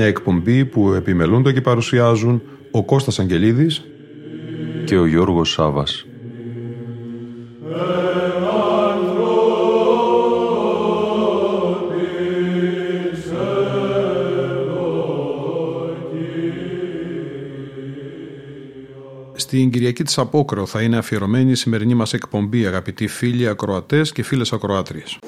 Μια εκπομπή που επιμελούνται και παρουσιάζουν ο Κώστας Αγγελίδης και ο Γιώργος Σάβας. Στην Κυριακή της Απόκρο θα είναι αφιερωμένη η σημερινή μας εκπομπή αγαπητοί φίλοι ακροατές και φίλες ακροάτριες.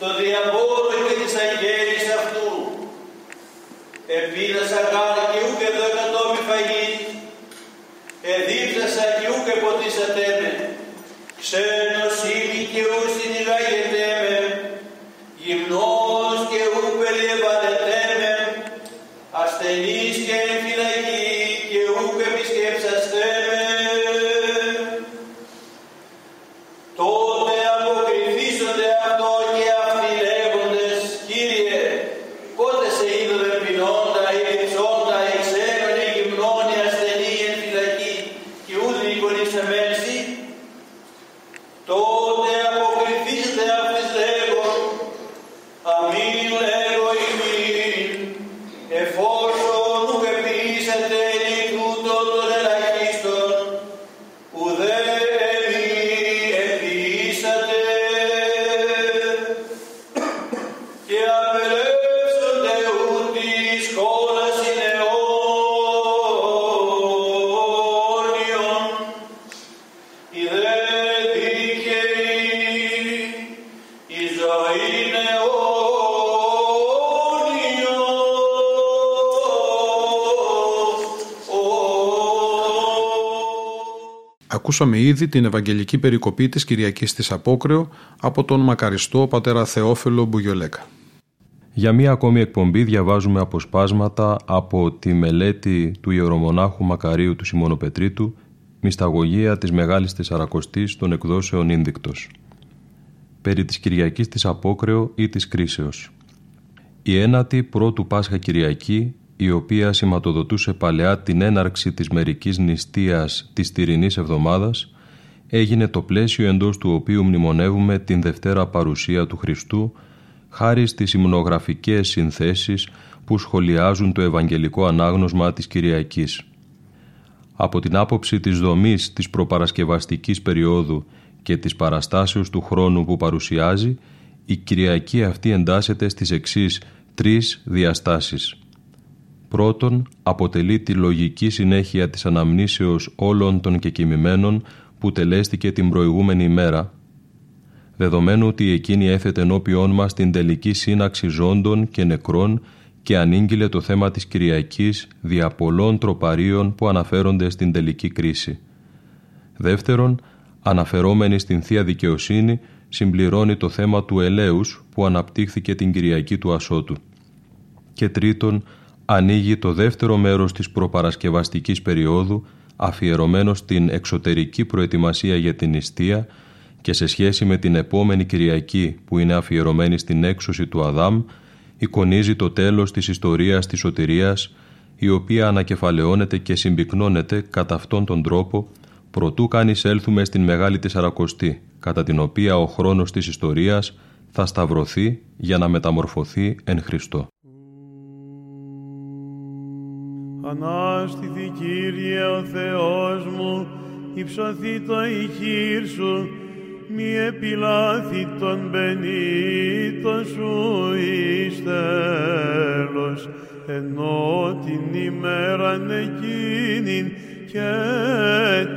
το διαβόλο και τις αγέρις αυτού. Επίδασα γάρ και ούκε εδώ εκατόμι φαγή, εδίπλασα και ούκε ποτίσατε με, ξένος ήλι και την υγάγεται με, Ακούσαμε ήδη την Ευαγγελική Περικοπή της Κυριακής της Απόκρεο από τον μακαριστό πατέρα Θεόφελο Μπουγιολέκα. Για μία ακόμη εκπομπή διαβάζουμε αποσπάσματα από τη μελέτη του Ιερομονάχου Μακαρίου του Σιμωνοπετρίτου «Μυσταγωγία της Μεγάλης Τεσσαρακοστής των εκδόσεων Ίνδικτος» περί της Κυριακής της Απόκρεο ή της Κρίσεως. Η ένατη πρώτου Πάσχα Κυριακή, η οποία σηματοδοτούσε παλαιά την έναρξη της μερικής νηστείας της Τυρινής Εβδομάδας, έγινε το πλαίσιο εντός του οποίου μνημονεύουμε την Δευτέρα Παρουσία του Χριστού, χάρη στις υμνογραφικές συνθέσεις που σχολιάζουν το Ευαγγελικό Ανάγνωσμα της Κυριακής. Από την άποψη της δομής της προπαρασκευαστικής περίοδου και της παραστάσεως του χρόνου που παρουσιάζει, η Κυριακή αυτή εντάσσεται στις εξής τρεις διαστάσεις. Πρώτον, αποτελεί τη λογική συνέχεια της αναμνήσεως όλων των κεκοιμημένων που τελέστηκε την προηγούμενη ημέρα, δεδομένου ότι εκείνη έθετε ενώπιόν μας την τελική σύναξη ζώντων και νεκρών και ανήγγειλε το θέμα της Κυριακής δια πολλών τροπαρίων που αναφέρονται στην τελική κρίση. Δεύτερον, αναφερόμενη στην Θεία Δικαιοσύνη, συμπληρώνει το θέμα του ελέους που αναπτύχθηκε την Κυριακή του Ασώτου. Και τρίτον, ανοίγει το δεύτερο μέρος της προπαρασκευαστικής περίοδου, αφιερωμένο στην εξωτερική προετοιμασία για την νηστεία και σε σχέση με την επόμενη Κυριακή που είναι αφιερωμένη στην έξωση του Αδάμ, εικονίζει το τέλος της ιστορίας της σωτηρίας, η οποία ανακεφαλαιώνεται και συμπυκνώνεται κατά αυτόν τον τρόπο προτού καν εισέλθουμε στην Μεγάλη Τεσσαρακοστή, κατά την οποία ο χρόνος της ιστορίας θα σταυρωθεί για να μεταμορφωθεί εν Χριστώ. Ανάστηθη Κύριε ο Θεός μου, υψωθεί το ηχείρ σου, μη επιλάθη τον πενήτων σου εις τέλος, ενώ την ημέραν εκείνην και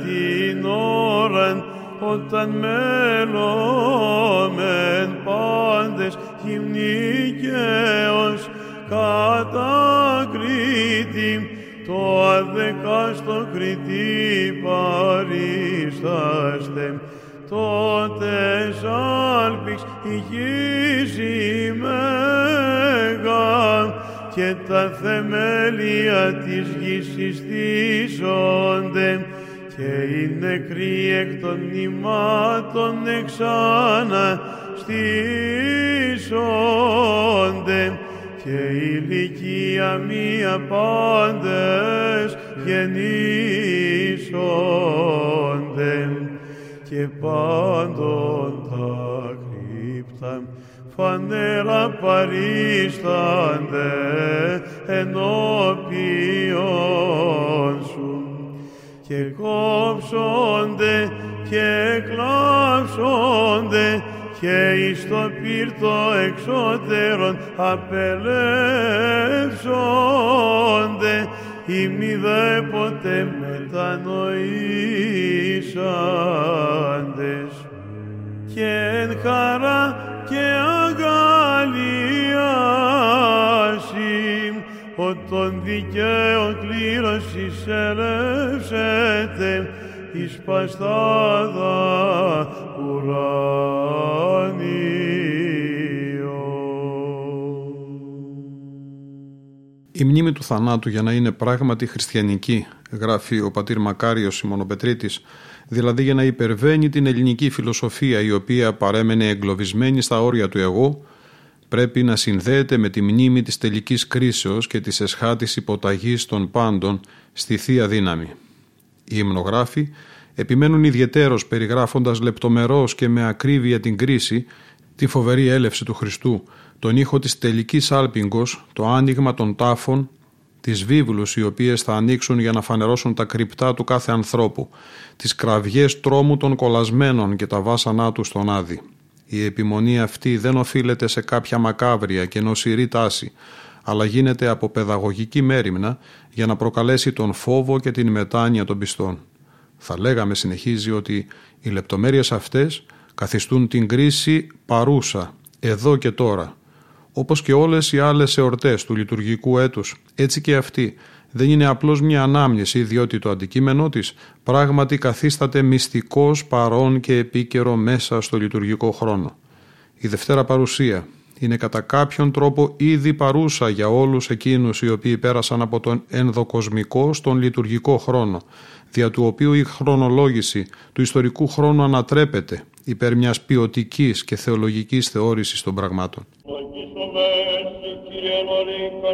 την ώρα όταν μέλομεν πάντες γυμνικαίος κατακρίτη το αδεκάστο κριτή παρίσταστε. Τότε σάλπιξ η γης και τα θεμέλια της γης συστήσονται. Και οι νεκροί εκ των νημάτων εξάνα στήσονται. Και η ηλικία μία πάντες γεννήσονται και πάντων τα κρύπτα. Φανέρα παρίστανται ενώπιον σου και κόψονται και κλάψονται και εις το πύρτο εξώτερον απελεύσονται. Ή μη ποτέ μετανοήσαντες. Και εν χαρά και αγαλίαση ο τον δικαίων κλήρωσης ελεύσεται εις παστάδα Η μνήμη του θανάτου για να είναι πράγματι χριστιανική, γράφει ο πατήρ Μακάριος Σιμωνοπετρίτης, δηλαδή για να υπερβαίνει την ελληνική φιλοσοφία η οποία παρέμενε εγκλωβισμένη στα όρια του εγώ, πρέπει να συνδέεται με τη μνήμη της τελικής κρίσεως και της εσχάτης υποταγής των πάντων στη Θεία Δύναμη. Οι υμνογράφοι επιμένουν ιδιαιτέρως περιγράφοντας λεπτομερώς και με ακρίβεια την κρίση, τη φοβερή έλευση του Χριστού, τον ήχο της τελικής άλπιγκος, το άνοιγμα των τάφων, τις βίβλους οι οποίες θα ανοίξουν για να φανερώσουν τα κρυπτά του κάθε ανθρώπου, τις κραυγές τρόμου των κολασμένων και τα βάσανά του στον άδη. Η επιμονή αυτή δεν οφείλεται σε κάποια μακάβρια και νοσηρή τάση, αλλά γίνεται από παιδαγωγική μέρημνα για να προκαλέσει τον φόβο και την μετάνοια των πιστών. Θα λέγαμε, συνεχίζει, ότι οι λεπτομέρειες αυτές καθιστούν την κρίση παρούσα, εδώ και τώρα. Όπως και όλες οι άλλες εορτές του λειτουργικού έτους, έτσι και αυτή δεν είναι απλώς μια ανάμνηση διότι το αντικείμενό της πράγματι καθίσταται μυστικός παρόν και επίκαιρο μέσα στο λειτουργικό χρόνο. Η Δευτέρα Παρουσία είναι κατά κάποιον τρόπο ήδη παρούσα για όλους εκείνους οι οποίοι πέρασαν από τον ενδοκοσμικό στον λειτουργικό χρόνο, δια του οποίου η χρονολόγηση του ιστορικού χρόνου ανατρέπεται υπέρ μιας ποιοτικής και θεολογικής θεώρησης των πραγμάτων.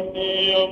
καθίσει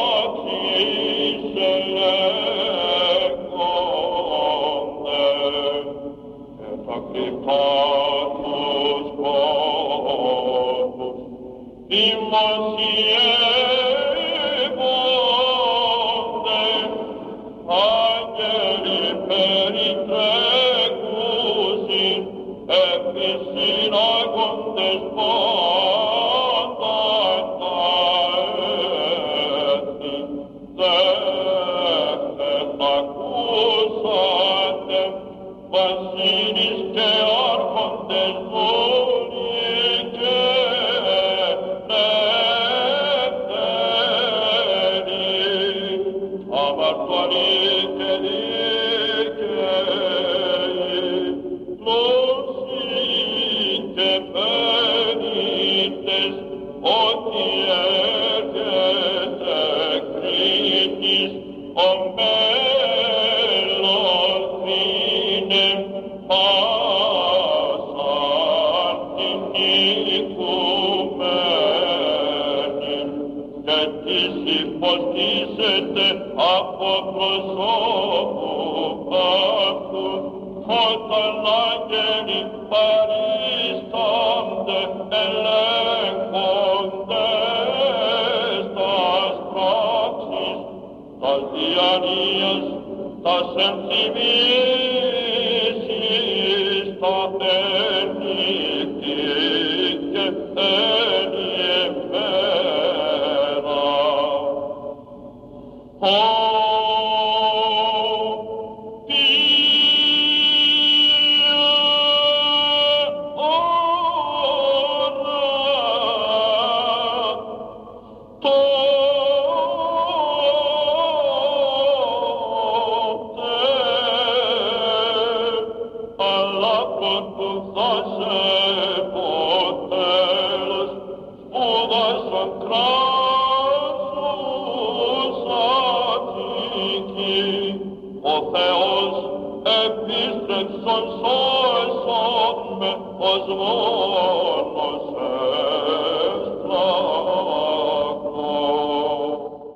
Lord.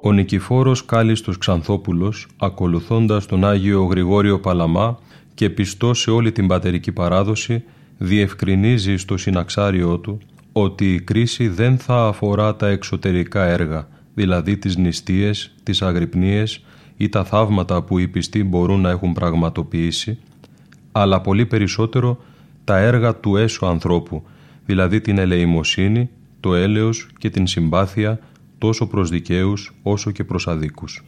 Ο Νικηφόρος Κάλιστος Ξανθόπουλος, ακολουθώντας τον Άγιο Γρηγόριο Παλαμά και πιστός σε όλη την πατερική παράδοση, διευκρινίζει στο συναξάριό του ότι η κρίση δεν θα αφορά τα εξωτερικά έργα, δηλαδή τις νηστείες, τις αγρυπνίες ή τα θαύματα που οι πιστοί μπορούν να έχουν πραγματοποιήσει, αλλά πολύ περισσότερο τα έργα του έσω ανθρώπου, δηλαδή την ελεημοσύνη, το έλεος και την συμπάθεια τόσο προς δικαίους όσο και προς αδίκους.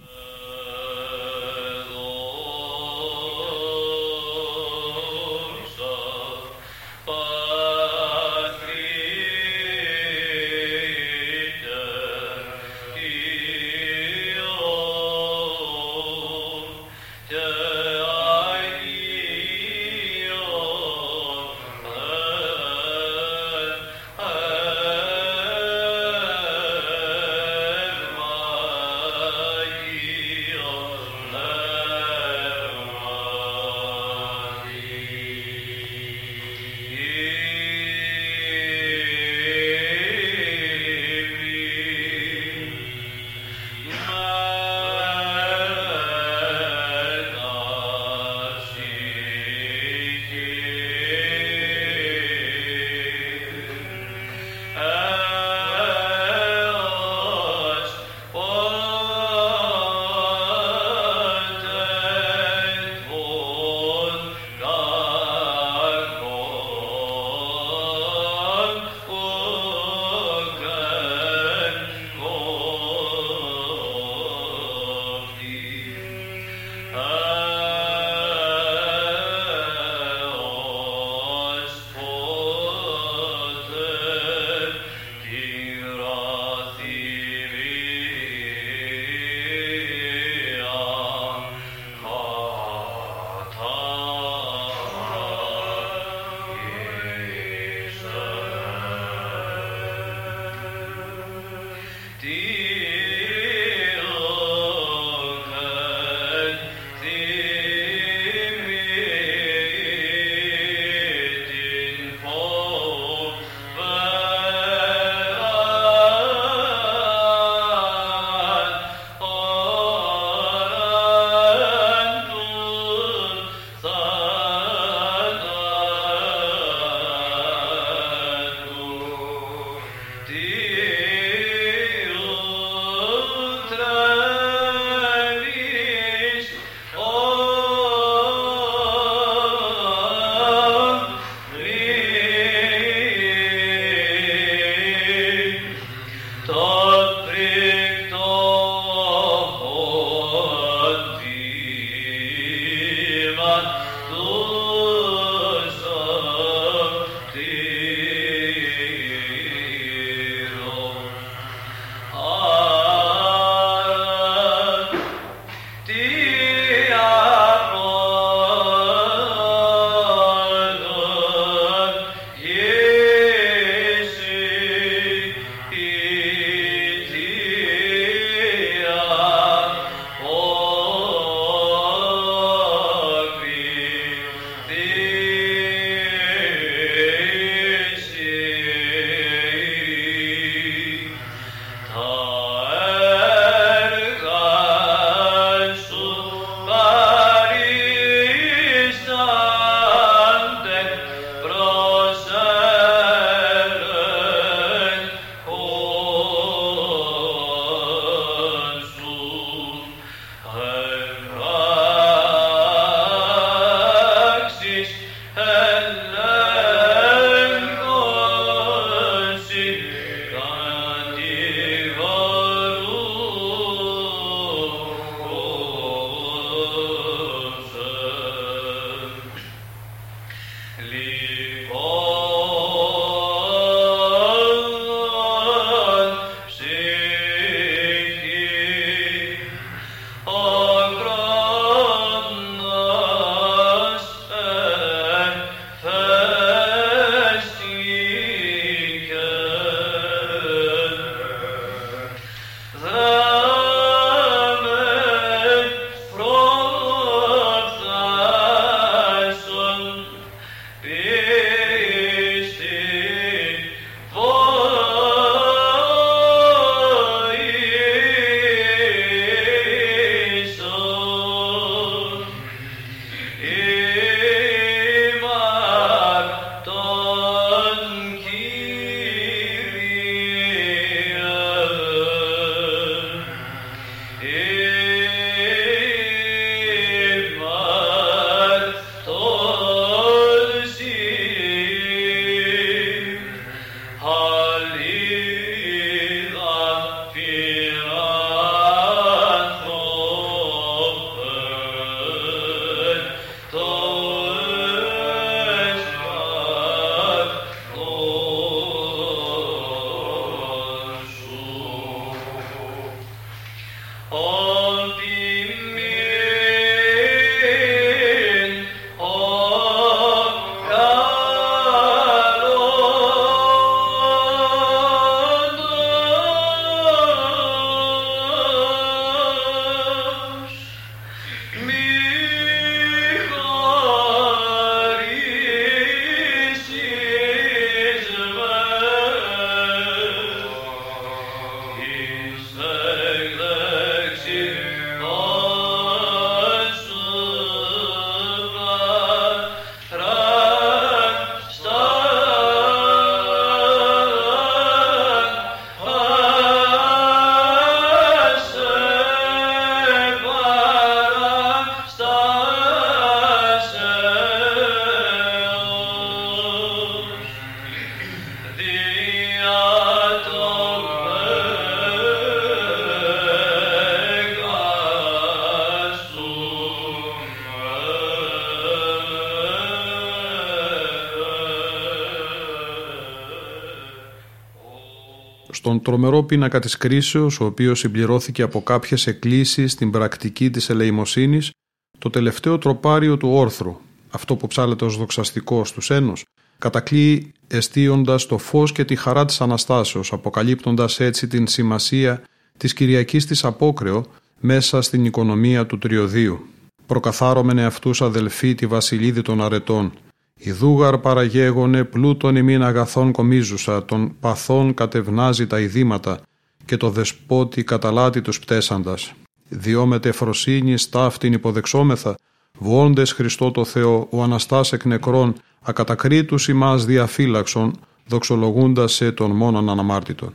Στον τρομερό πίνακα της κρίσεως, ο οποίος συμπληρώθηκε από κάποιες εκκλήσεις στην πρακτική της ελεημοσύνης, το τελευταίο τροπάριο του όρθρου, αυτό που ψάλεται ως δοξαστικό στους ένους, κατακλείει εστίοντας το φως και τη χαρά της Αναστάσεως, αποκαλύπτοντας έτσι την σημασία της Κυριακής της Απόκρεο μέσα στην οικονομία του Τριωδίου. Προκαθάρωμενε αυτούς αδελφοί τη βασιλίδη των αρετών, η δούγαρ παραγέγονε πλούτον ημίν αγαθών κομίζουσα, των παθών κατευνάζει τα ειδήματα και το δεσπότη καταλάτη τους πτέσαντας. Διόμετε φροσύνης στάφτην υποδεξόμεθα, βόντες Χριστό το Θεό, ο Αναστάς εκ νεκρών, ακατακρίτους ημάς διαφύλαξον, δοξολογούντας σε τον μόνον αναμάρτητον.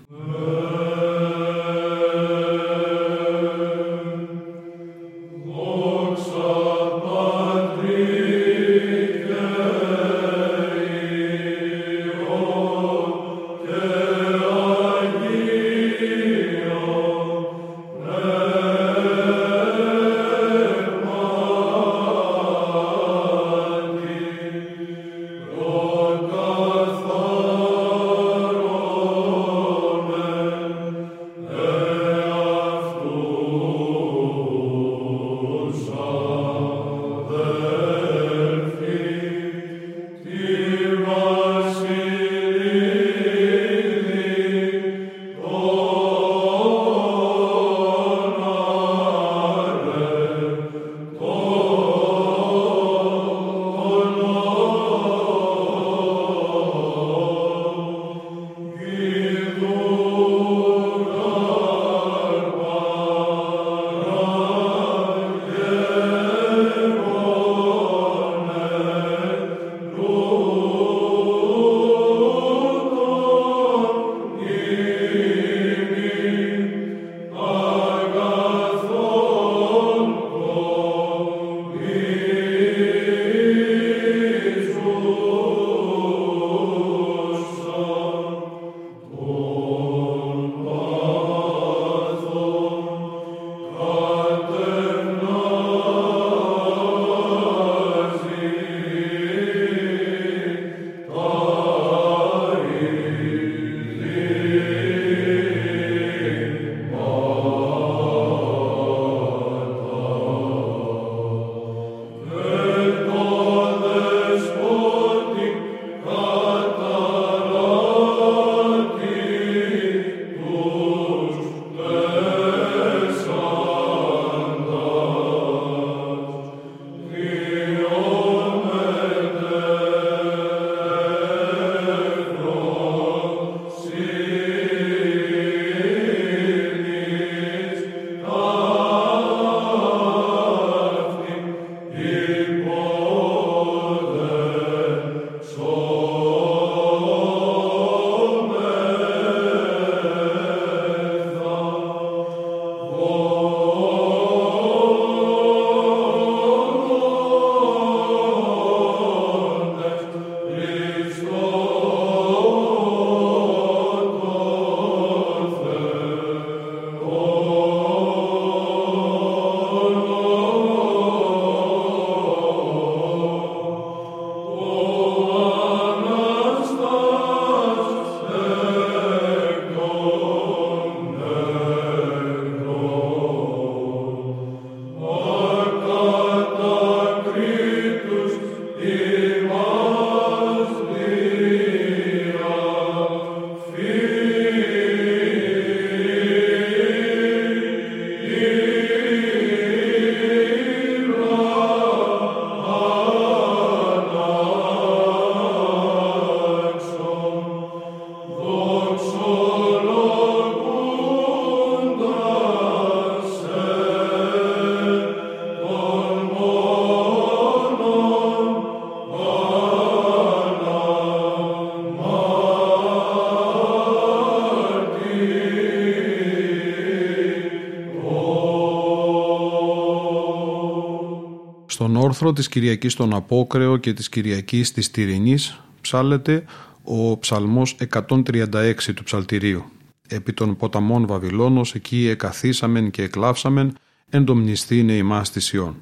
Όρθρο της Κυριακής των Απόκρεο και της Κυριακής της Τυρινής ψάλεται ο ψαλμός 136 του ψαλτηρίου. Επί των ποταμών Βαβυλώνος εκεί εκαθίσαμεν και εκλάψαμεν εν το μνηστήνε ημάς της Ιών.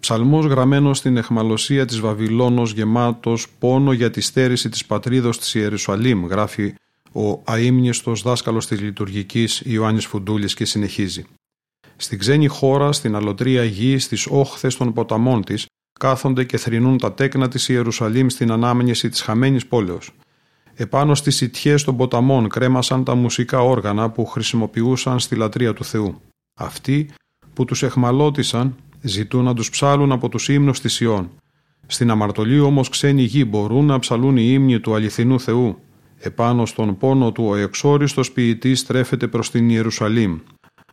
Ψαλμός γραμμένος στην εχμαλωσία της Βαβυλώνος γεμάτος πόνο για τη στέρηση της πατρίδος της Ιερουσαλήμ γράφει ο αείμνηστος δάσκαλος της λειτουργικής Ιωάννης Φουντούλης και συνεχίζει. Στην ξένη χώρα, στην αλωτρία γη, στις όχθες των ποταμών της, κάθονται και θρυνούν τα τέκνα της Ιερουσαλήμ στην ανάμενηση της χαμένης πόλεως. Επάνω στις σιτιές των ποταμών κρέμασαν τα μουσικά όργανα που χρησιμοποιούσαν στη λατρεία του Θεού. Αυτοί που τους εχμαλώτησαν ζητούν να τους ψάλουν από τους ύμνους της Ιών. Στην αμαρτωλή όμως ξένη γη μπορούν να ψαλούν οι ύμνοι του αληθινού Θεού. Επάνω στον πόνο του ο εξόριστος ποιητής στρέφεται προς την Ιερουσαλήμ.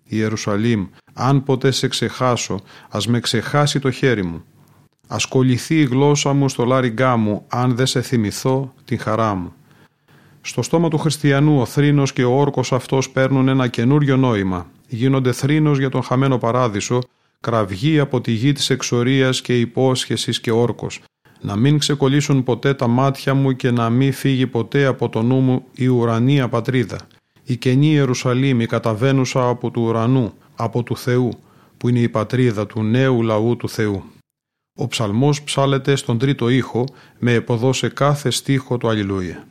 Ιερουσαλήμ, αν ποτέ σε ξεχάσω, ας με ξεχάσει το χέρι μου. Ας κολληθεί η γλώσσα μου στο λάριγκά μου, αν δεν σε θυμηθώ την χαρά μου. Στο στόμα του χριστιανού ο θρήνος και ο όρκος αυτός παίρνουν ένα καινούριο νόημα. Γίνονται θρήνος για τον χαμένο παράδεισο, κραυγή από τη γη της εξορίας και υπόσχεσης και όρκος. Να μην ξεκολλήσουν ποτέ τα μάτια μου και να μην φύγει ποτέ από το νου μου η ουρανία πατρίδα. Η καινή Ιερουσαλήμ, η καταβαίνουσα από του ουρανού, από του Θεού, που είναι η πατρίδα του νέου λαού του Θεού. Ο ψαλμός ψάλεται στον τρίτο ήχο με εποδό κάθε στίχο του Αλληλούια.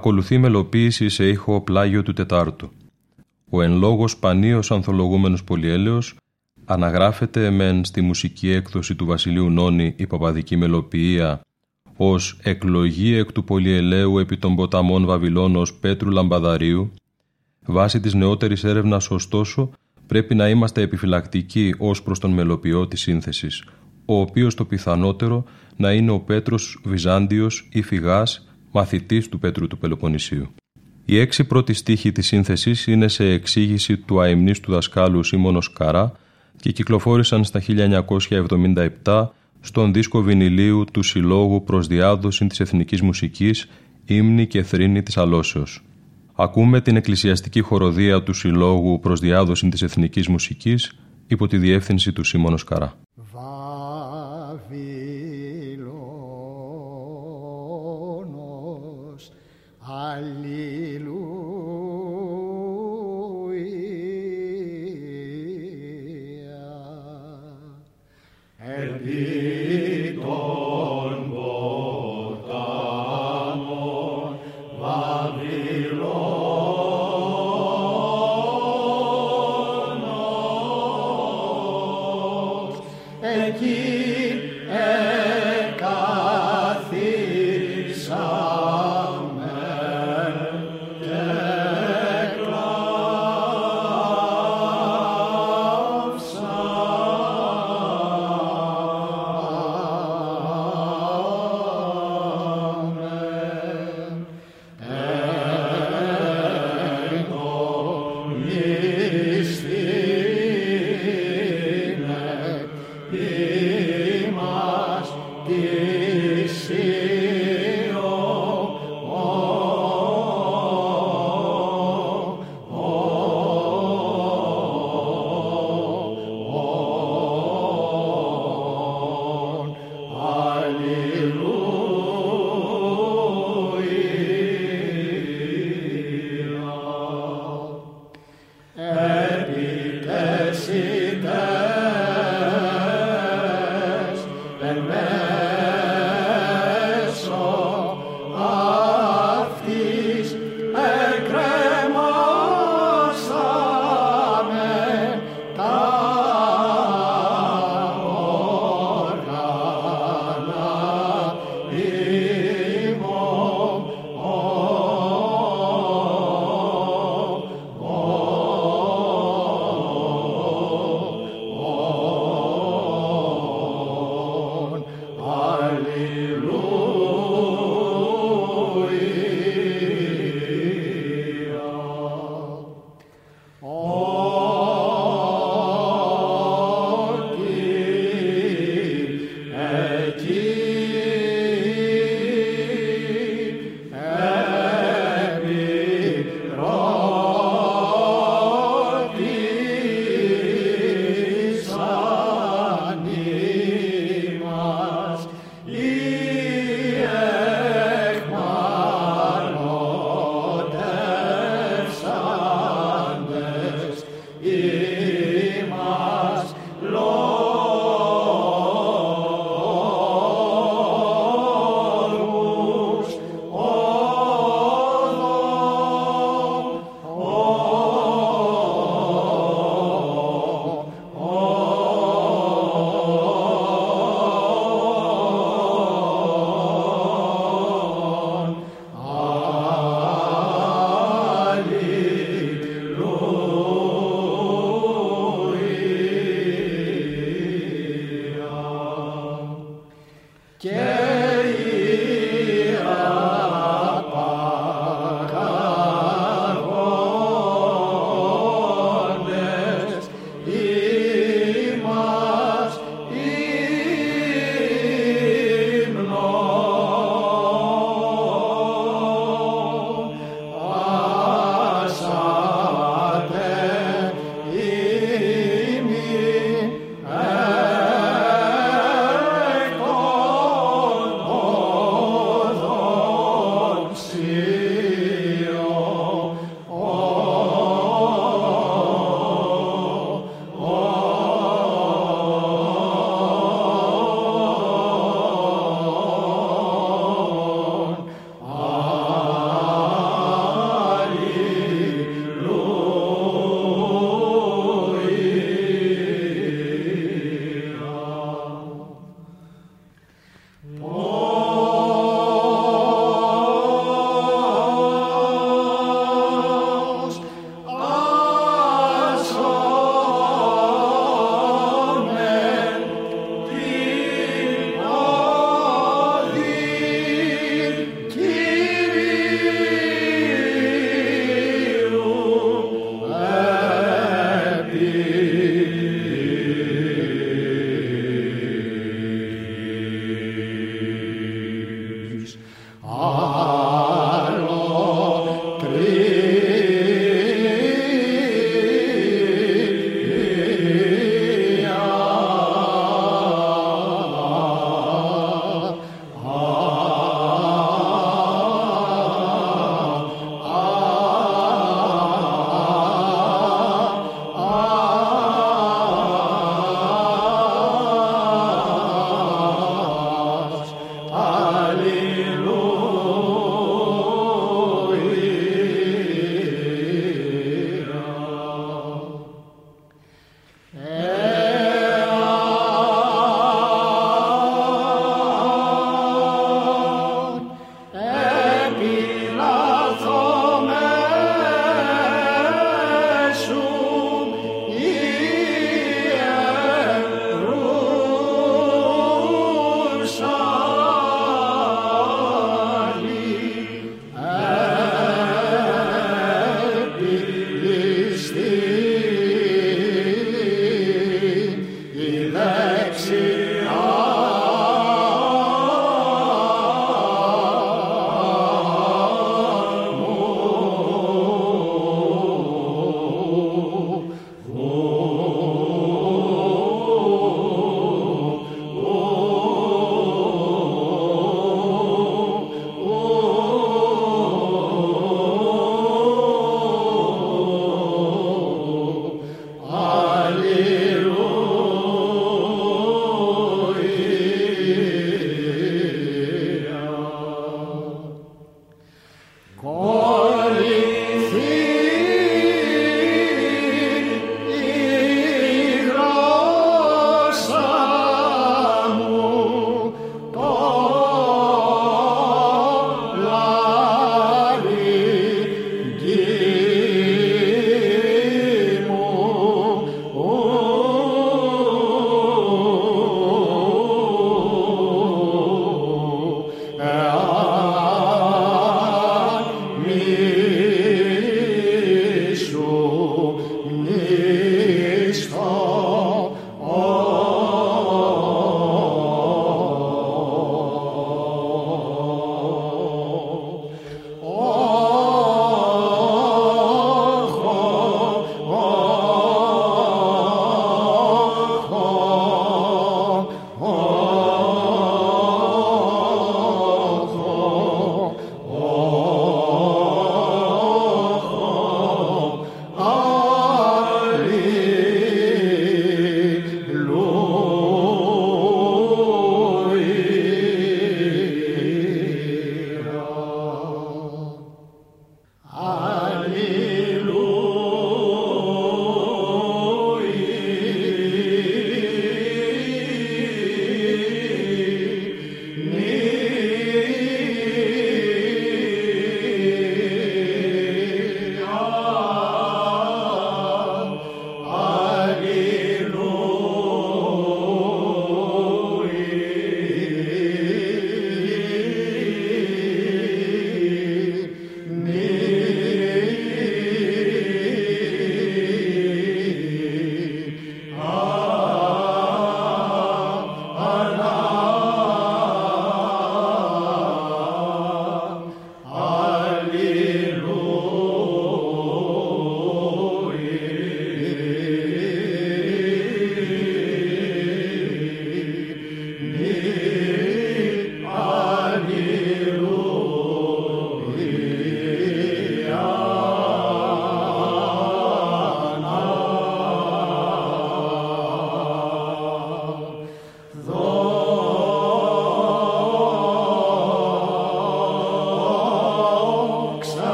Ακολουθεί μελοποίηση σε ήχο πλάγιο του Τετάρτου. Ο εν λόγω σπανίως ανθολογούμενος πολυέλαιος αναγράφεται μεν στη μουσική έκδοση του Βασιλείου Νόνη η παπαδική μελοποιία ως εκλογή εκ του πολυελαίου επί των ποταμών Βαβυλώνος Πέτρου Λαμπαδαρίου, βάσει της νεότερης έρευνας ωστόσο πρέπει να είμαστε επιφυλακτικοί ως προς τον μελοποιό της σύνθεσης, ο οποίος το πιθανότερο να είναι ο Πέτρος Βυζάντιος ή Φυγάς μαθητής του Πέτρου του Πελοποννησίου. Οι έξι πρώτοι στίχοι της σύνθεσης είναι σε εξήγηση του αιμνής του δασκάλου Σίμωνος Καρά και κυκλοφόρησαν στα 1977 στον δίσκο βινιλίου του Συλλόγου προς διάδοση της εθνικής μουσικής «Ύμνη και θρήνη της Αλώσεως». Ακούμε την εκκλησιαστική χοροδία του Συλλόγου προς διάδοση της εθνικής μουσικής υπό τη διεύθυνση του Σίμωνος Καρά. Hallelujah. Hallelujah.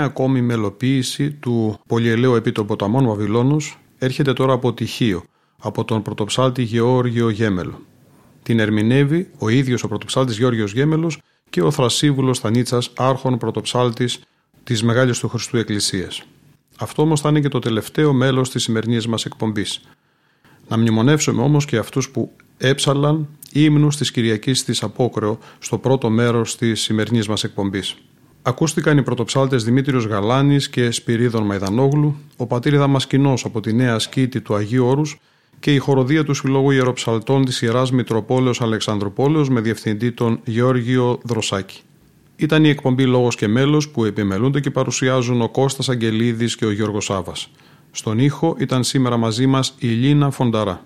Μια ακόμη μελοποίηση του πολυελαίου επί των ποταμών Βαβυλώνος έρχεται τώρα από τυχείο, από τον πρωτοψάλτη Γεώργιο Γέμελο. Την ερμηνεύει ο ίδιος ο πρωτοψάλτης Γεώργιος Γέμελος και ο θρασίβουλος Θανίτσας άρχον πρωτοψάλτης της Μεγάλης του Χριστού Εκκλησίας. Αυτό όμως θα είναι και το τελευταίο μέλος της σημερινής μας εκπομπής. Να μνημονεύσουμε όμως και αυτούς που έψαλαν ύμνους της Κυριακής της Απόκρεο στο πρώτο μέρος της σημερινής μας εκπομπής. Ακούστηκαν οι πρωτοψάλτες Δημήτριος Γαλάνης και Σπυρίδων Μαϊδανόγλου, ο πατήρ Δαμασκηνός από τη Νέα Σκήτη του Αγίου Όρους και η χοροδία του Συλλόγου Ιεροψαλτών της Ιεράς Μητροπόλεως Αλεξανδροπόλεως με διευθυντή τον Γεώργιο Δροσάκη. Ήταν η εκπομπή Λόγος και Μέλος που επιμελούνται και παρουσιάζουν ο Κώστας Αγγελίδης και ο Γιώργος Σάβας. Στον ήχο ήταν σήμερα μαζί μας η Λίνα Φονταρά.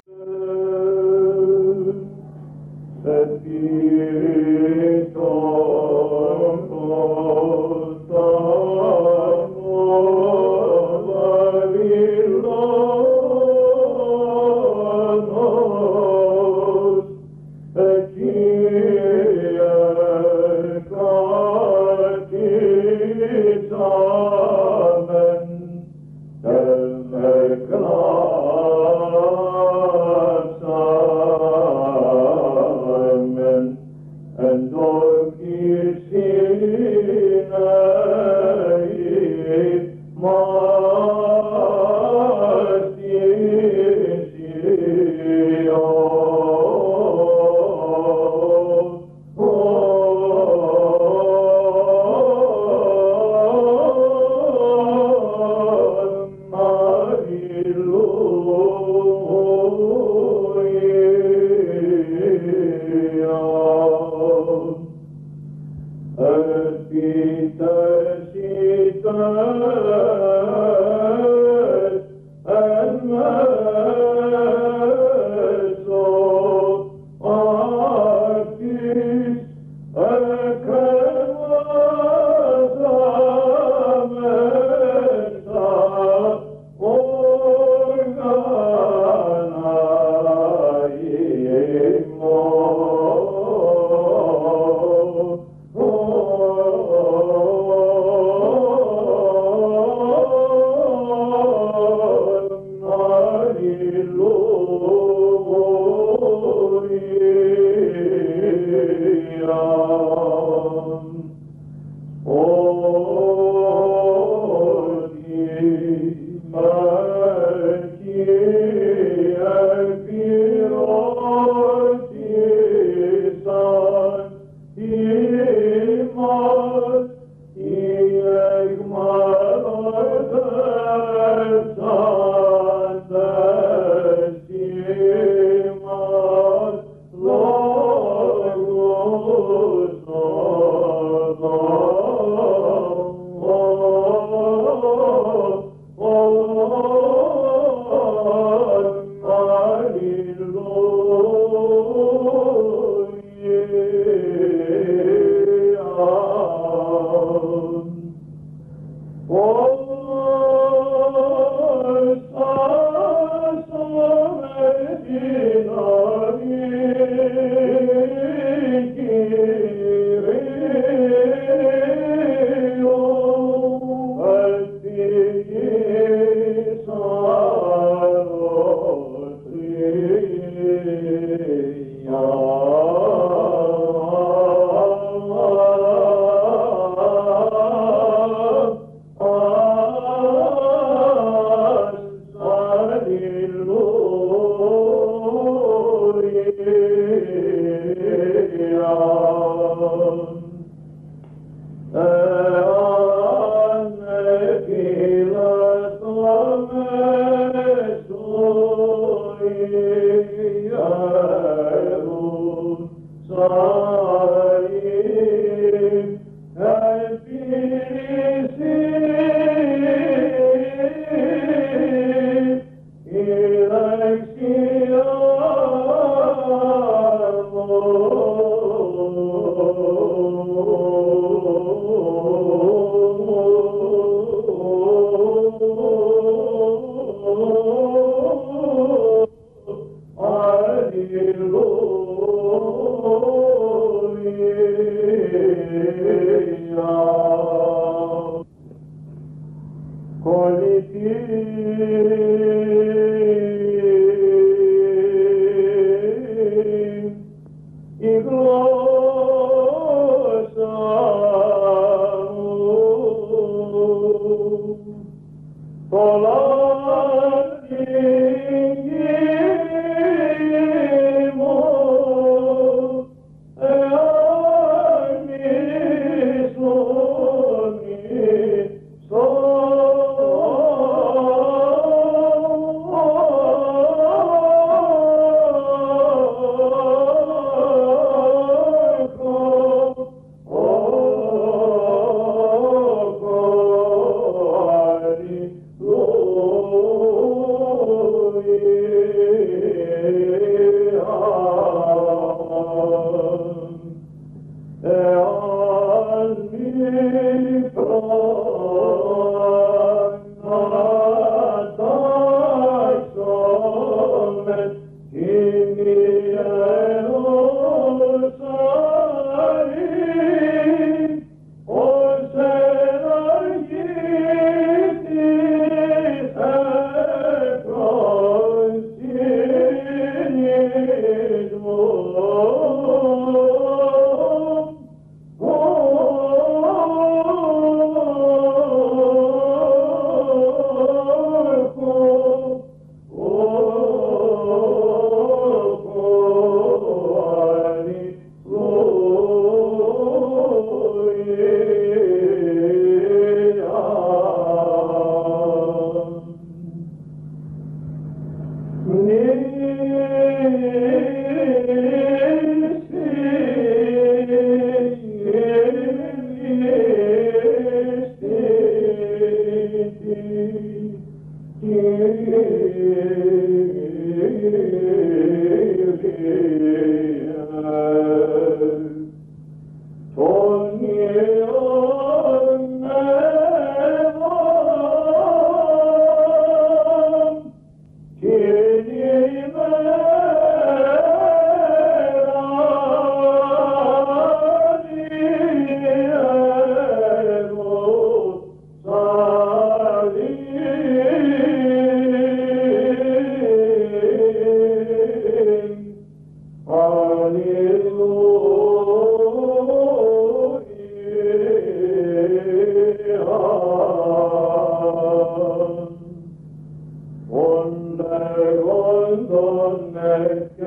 Lord